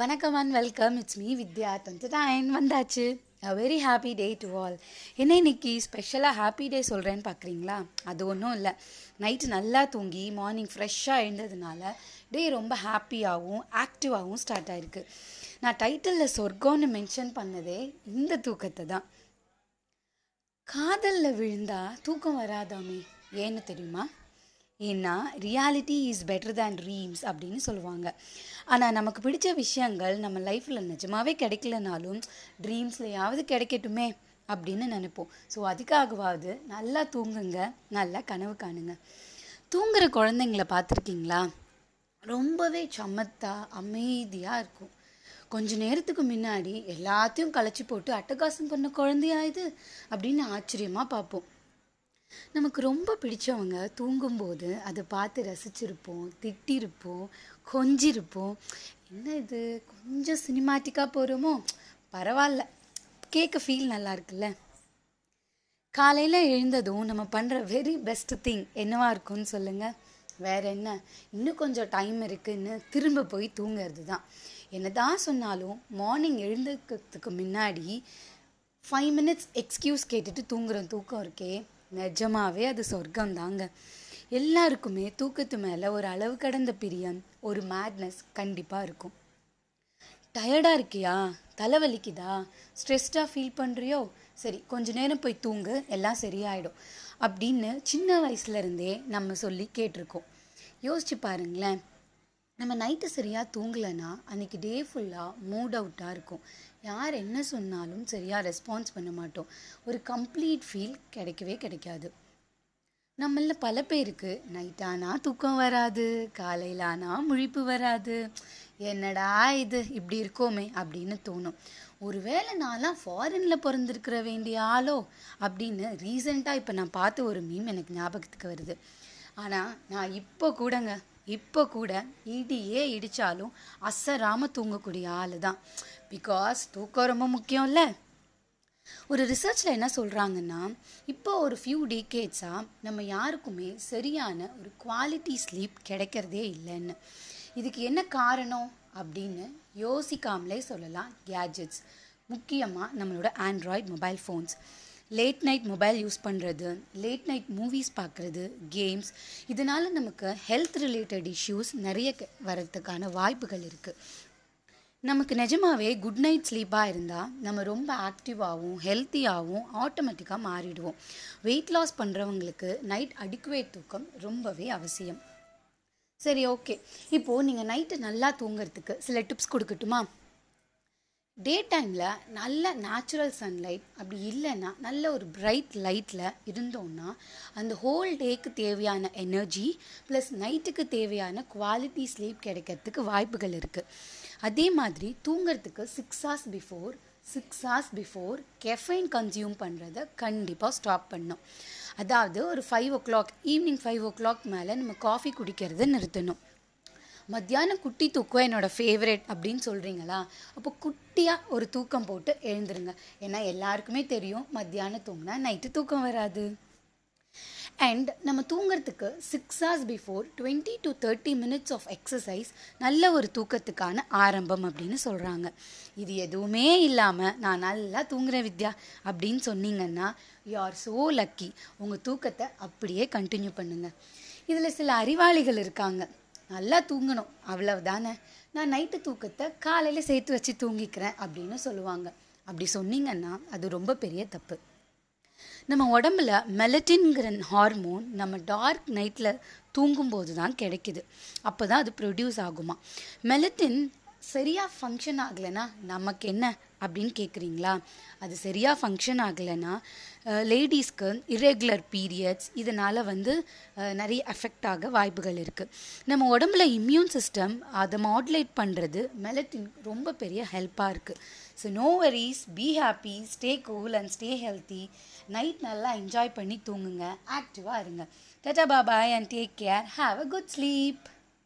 வணக்கம் and welcome it's me Vidya twenty nine வந்தாச்சு. A very happy day to all என்ன இன்னைக்கு ஸ்பெஷலாக ஹாப்பி டே சொல்கிறேன்னு பார்க்குறீங்களா அது ஒன்றும் இல்லை. நைட்டு நல்லா தூங்கி மார்னிங் ஃப்ரெஷ்ஷாக எழுந்ததுனால டே ரொம்ப ஹாப்பியாகவும் ஆக்டிவாகவும் ஸ்டார்ட் ஆகிருக்கு நான் டைட்டிலில் சொர்க்கம்னு மென்ஷன் பண்ணதே இந்த தூக்கத்தை தான். காதலில் விழுந்தா தூக்கம் வராதாமே? ஏன்னு தெரியுமா? ஏன்னா reality is better than dreams அப்படின்னு சொல்லுவாங்க. ஆனால் நமக்கு பிடிச்ச விஷயங்கள் நம்ம லைஃப்பில் நிஜமாகவே கிடைக்கலனாலும் ட்ரீம்ஸ்லையாவது கிடைக்கட்டுமே அப்படின்னு நினைப்போம். ஸோ அதுக்காகவாவது நல்லா தூங்குங்க நல்லா கனவு காணுங்க. தூங்குற குழந்தைங்கள பார்த்துருக்கீங்களா? ரொம்பவே சமத்தா அமைதியாக இருக்கும். கொஞ்ச நேரத்துக்கு முன்னாடி எல்லாத்தையும் களைச்சி போட்டு அட்டகாசம் பண்ண குழந்தையா இது? அப்படின்னு ஆச்சரியமாக பார்ப்போம். நமக்கு ரொம்ப பிடிச்சவங்க தூங்கும்போது அதை பார்த்து ரசிச்சிருப்போம் திட்டிருப்போம் கொஞ்சிருப்போம். என்ன இது? கொஞ்சம் சினிமாட்டிக்காக போகிறோமோ பரவாயில்ல. கேட்க ஃபீல் நல்லா இருக்குல்ல? காலையில் எழுந்ததும் நம்ம பண்ணுற வெரி பெஸ்ட் திங் என்னவா இருக்கும்னு சொல்லுங்கள் வேற என்ன? இன்னும் கொஞ்சம் டைம் இருக்குன்னு திரும்ப போய் தூங்குறது தான் என்னதான் சொன்னாலும் மார்னிங் எழுந்துக்கிறதுக்கு முன்னாடி ஃபைவ் மினிட்ஸ் எக்ஸ்கியூஸ் கேட்டுட்டு தூங்குற தூக்கம் இருக்கே. நிஜமாவே அது சொர்க்கம் தாங்க எல்லாருக்குமே தூக்கத்து மேலே ஒரு அளவு கடந்த பிரியம் ஒரு மேட்னஸ் கண்டிப்பாக இருக்கும். டயர்டாக இருக்கியா? தலைவலிக்குதா? ஸ்ட்ரெஸ்டாக ஃபீல் பண்ணுறியோ சரி கொஞ்ச நேரம் போய் தூங்கு எல்லாம் சரியாயிடும். அப்படின்னு சின்ன வயசுலேருந்தே நம்ம சொல்லி கேட்டிருக்கோம். யோசிச்சு பாருங்களேன். நம்ம நைட்டு சரியாக தூங்கலைன்னா அன்றைக்கி டே ஃபுல்லாக மூட் அவுட்டாக இருக்கும். யார் என்ன சொன்னாலும் சரியாக ரெஸ்பான்ஸ் பண்ண மாட்டோம். ஒரு கம்ப்ளீட் ஃபீல் கிடைக்கவே கிடைக்காது. நம்மள பல பேருக்கு நைட்டானா தூக்கம் வராது காலையிலானா ஆனால் முழிப்பு வராது. என்னடா இது இப்படி இருக்கோமே அப்படின்னு தோணும். ஒருவேளை நான்லாம் ஃபாரினில் பிறந்திருக்கிற வேண்டிய ஆளோ அப்படின்னு ரீசெண்டாக இப்போ நான் பார்த்த ஒரு மீம் எனக்கு ஞாபகத்துக்கு வருது. ஆனால் நான் இப்போ கூடங்க இப்போ கூட இடியே இடித்தாலும் அசராமல் தூங்கக்கூடிய ஆள் தான் பிகாஸ் தூக்கம் ரொம்ப முக்கியம் இல்லை ஒரு ரிசர்ச்சில் என்ன சொல்கிறாங்கன்னா இப்போ ஒரு ஃபியூ டீகேட்ஸாக நம்ம யாருக்குமே சரியான ஒரு குவாலிட்டி ஸ்லீப் கிடைக்கிறதே இல்லைன்னு. இதுக்கு என்ன காரணம் அப்படின்னு யோசிக்காமலே சொல்லலாம் கேஜெட்ஸ் முக்கியமாக நம்மளோட android mobile phones late night mobile use பண்ணுறது லேட் நைட் மூவிஸ் பார்க்குறது கேம்ஸ் இதனால் நமக்கு ஹெல்த் ரிலேட்டட் இஷ்யூஸ் நிறைய வரதுக்கான வாய்ப்புகள் இருக்குது நமக்கு நிஜமாவே குட் நைட் ஸ்லீப்பாக இருந்தால் நம்ம ரொம்ப ஆக்டிவாகவும் ஹெல்த்தியாகவும் ஆட்டோமேட்டிக்காக மாறிடுவோம். வெயிட் லாஸ் பண்ணுறவங்களுக்கு நைட் அடிக்குவேட் தூக்கம் ரொம்பவே அவசியம். சரி ஓகே இப்போது நீங்கள் நைட்டு நல்லா தூங்குறதுக்கு சில டிப்ஸ் கொடுக்கட்டுமா? டே டைமில் நல்ல நேச்சுரல் சன்லைட் அப்படி இல்லைன்னா நல்ல ஒரு பிரைட் லைட்டில் இருந்தோம்னா அந்த ஹோல் டேக்கு தேவையான எனர்ஜி ப்ளஸ் நைட்டுக்கு தேவையான குவாலிட்டி ஸ்லீப் கிடைக்கிறதுக்கு வாய்ப்புகள் இருக்குது அதே மாதிரி தூங்குறதுக்கு six hours before six hours before caffeine consume பண்ணுறத கண்டிப்பாக ஸ்டாப் பண்ணும். அதாவது ஒரு five o'clock evening five o'clock மேலே நம்ம காஃபி குடிக்கிறத நிறுத்தணும். மத்தியானம் குட்டி தூக்கம் என்னோடய ஃபேவரட் அப்படின்னு சொல்கிறீங்களா அப்போ குட்டியாக ஒரு தூக்கம் போட்டு எழுந்துருங்க. ஏன்னா எல்லாருக்குமே தெரியும் மத்தியானம் தூங்கினா நைட்டு தூக்கம் வராது. அண்ட் நம்ம தூங்குறதுக்கு six hours before twenty to thirty minutes of exercise நல்ல ஒரு தூக்கத்துக்கான ஆரம்பம் அப்படின்னு சொல்கிறாங்க இது எதுவுமே இல்லாமல் நான் நல்லா தூங்குறேன் வித்யா அப்படின்னு சொன்னீங்கன்னா யூ ஆர் ஸோ லக்கி உங்கள் தூக்கத்தை அப்படியே கண்டினியூ பண்ணுங்கள் இதில் சில அறிவாளிகள் இருக்காங்க. நல்லா தூங்கணும். அவ்வளவுதானே. நான் நைட்டு தூக்கத்தை காலையில் சேர்த்து வச்சு தூங்கிக்கிறேன் அப்படின்னு சொல்லுவாங்க. அப்படி சொன்னீங்கன்னா அது ரொம்ப பெரிய தப்பு. நம்ம உடம்புல மெலட்டின்கிற ஹார்மோன் நம்ம டார்க் நைட்டில் தூங்கும்போது தான் கிடைக்குது. அப்போ தான் அது ப்ரொடியூஸ் ஆகுமா. மெலட்டின் சரியாக ஃபங்க்ஷன் ஆகலைன்னா நமக்கு என்ன அப்படின்னு கேட்குறீங்களா அது சரியாக ஃபங்க்ஷன் ஆகலைன்னா லேடிஸ்க்கு இரெகுலர் பீரியட்ஸ் இதனால் வந்து நிறைய அஃபெக்ட் ஆக வாய்ப்புகள் இருக்குது நம்ம உடம்புல இம்யூன் சிஸ்டம் அதை மாடுலேட் பண்ணுறது மெலட்டின் ரொம்ப பெரிய ஹெல்ப்பாக இருக்குது so no worries be happy stay cool and stay healthy night நல்லா என்ஜாய் பண்ணி தூங்குங்க. ஆக்டிவாக இருங்க. Ta ta bye bye and take care have a good sleep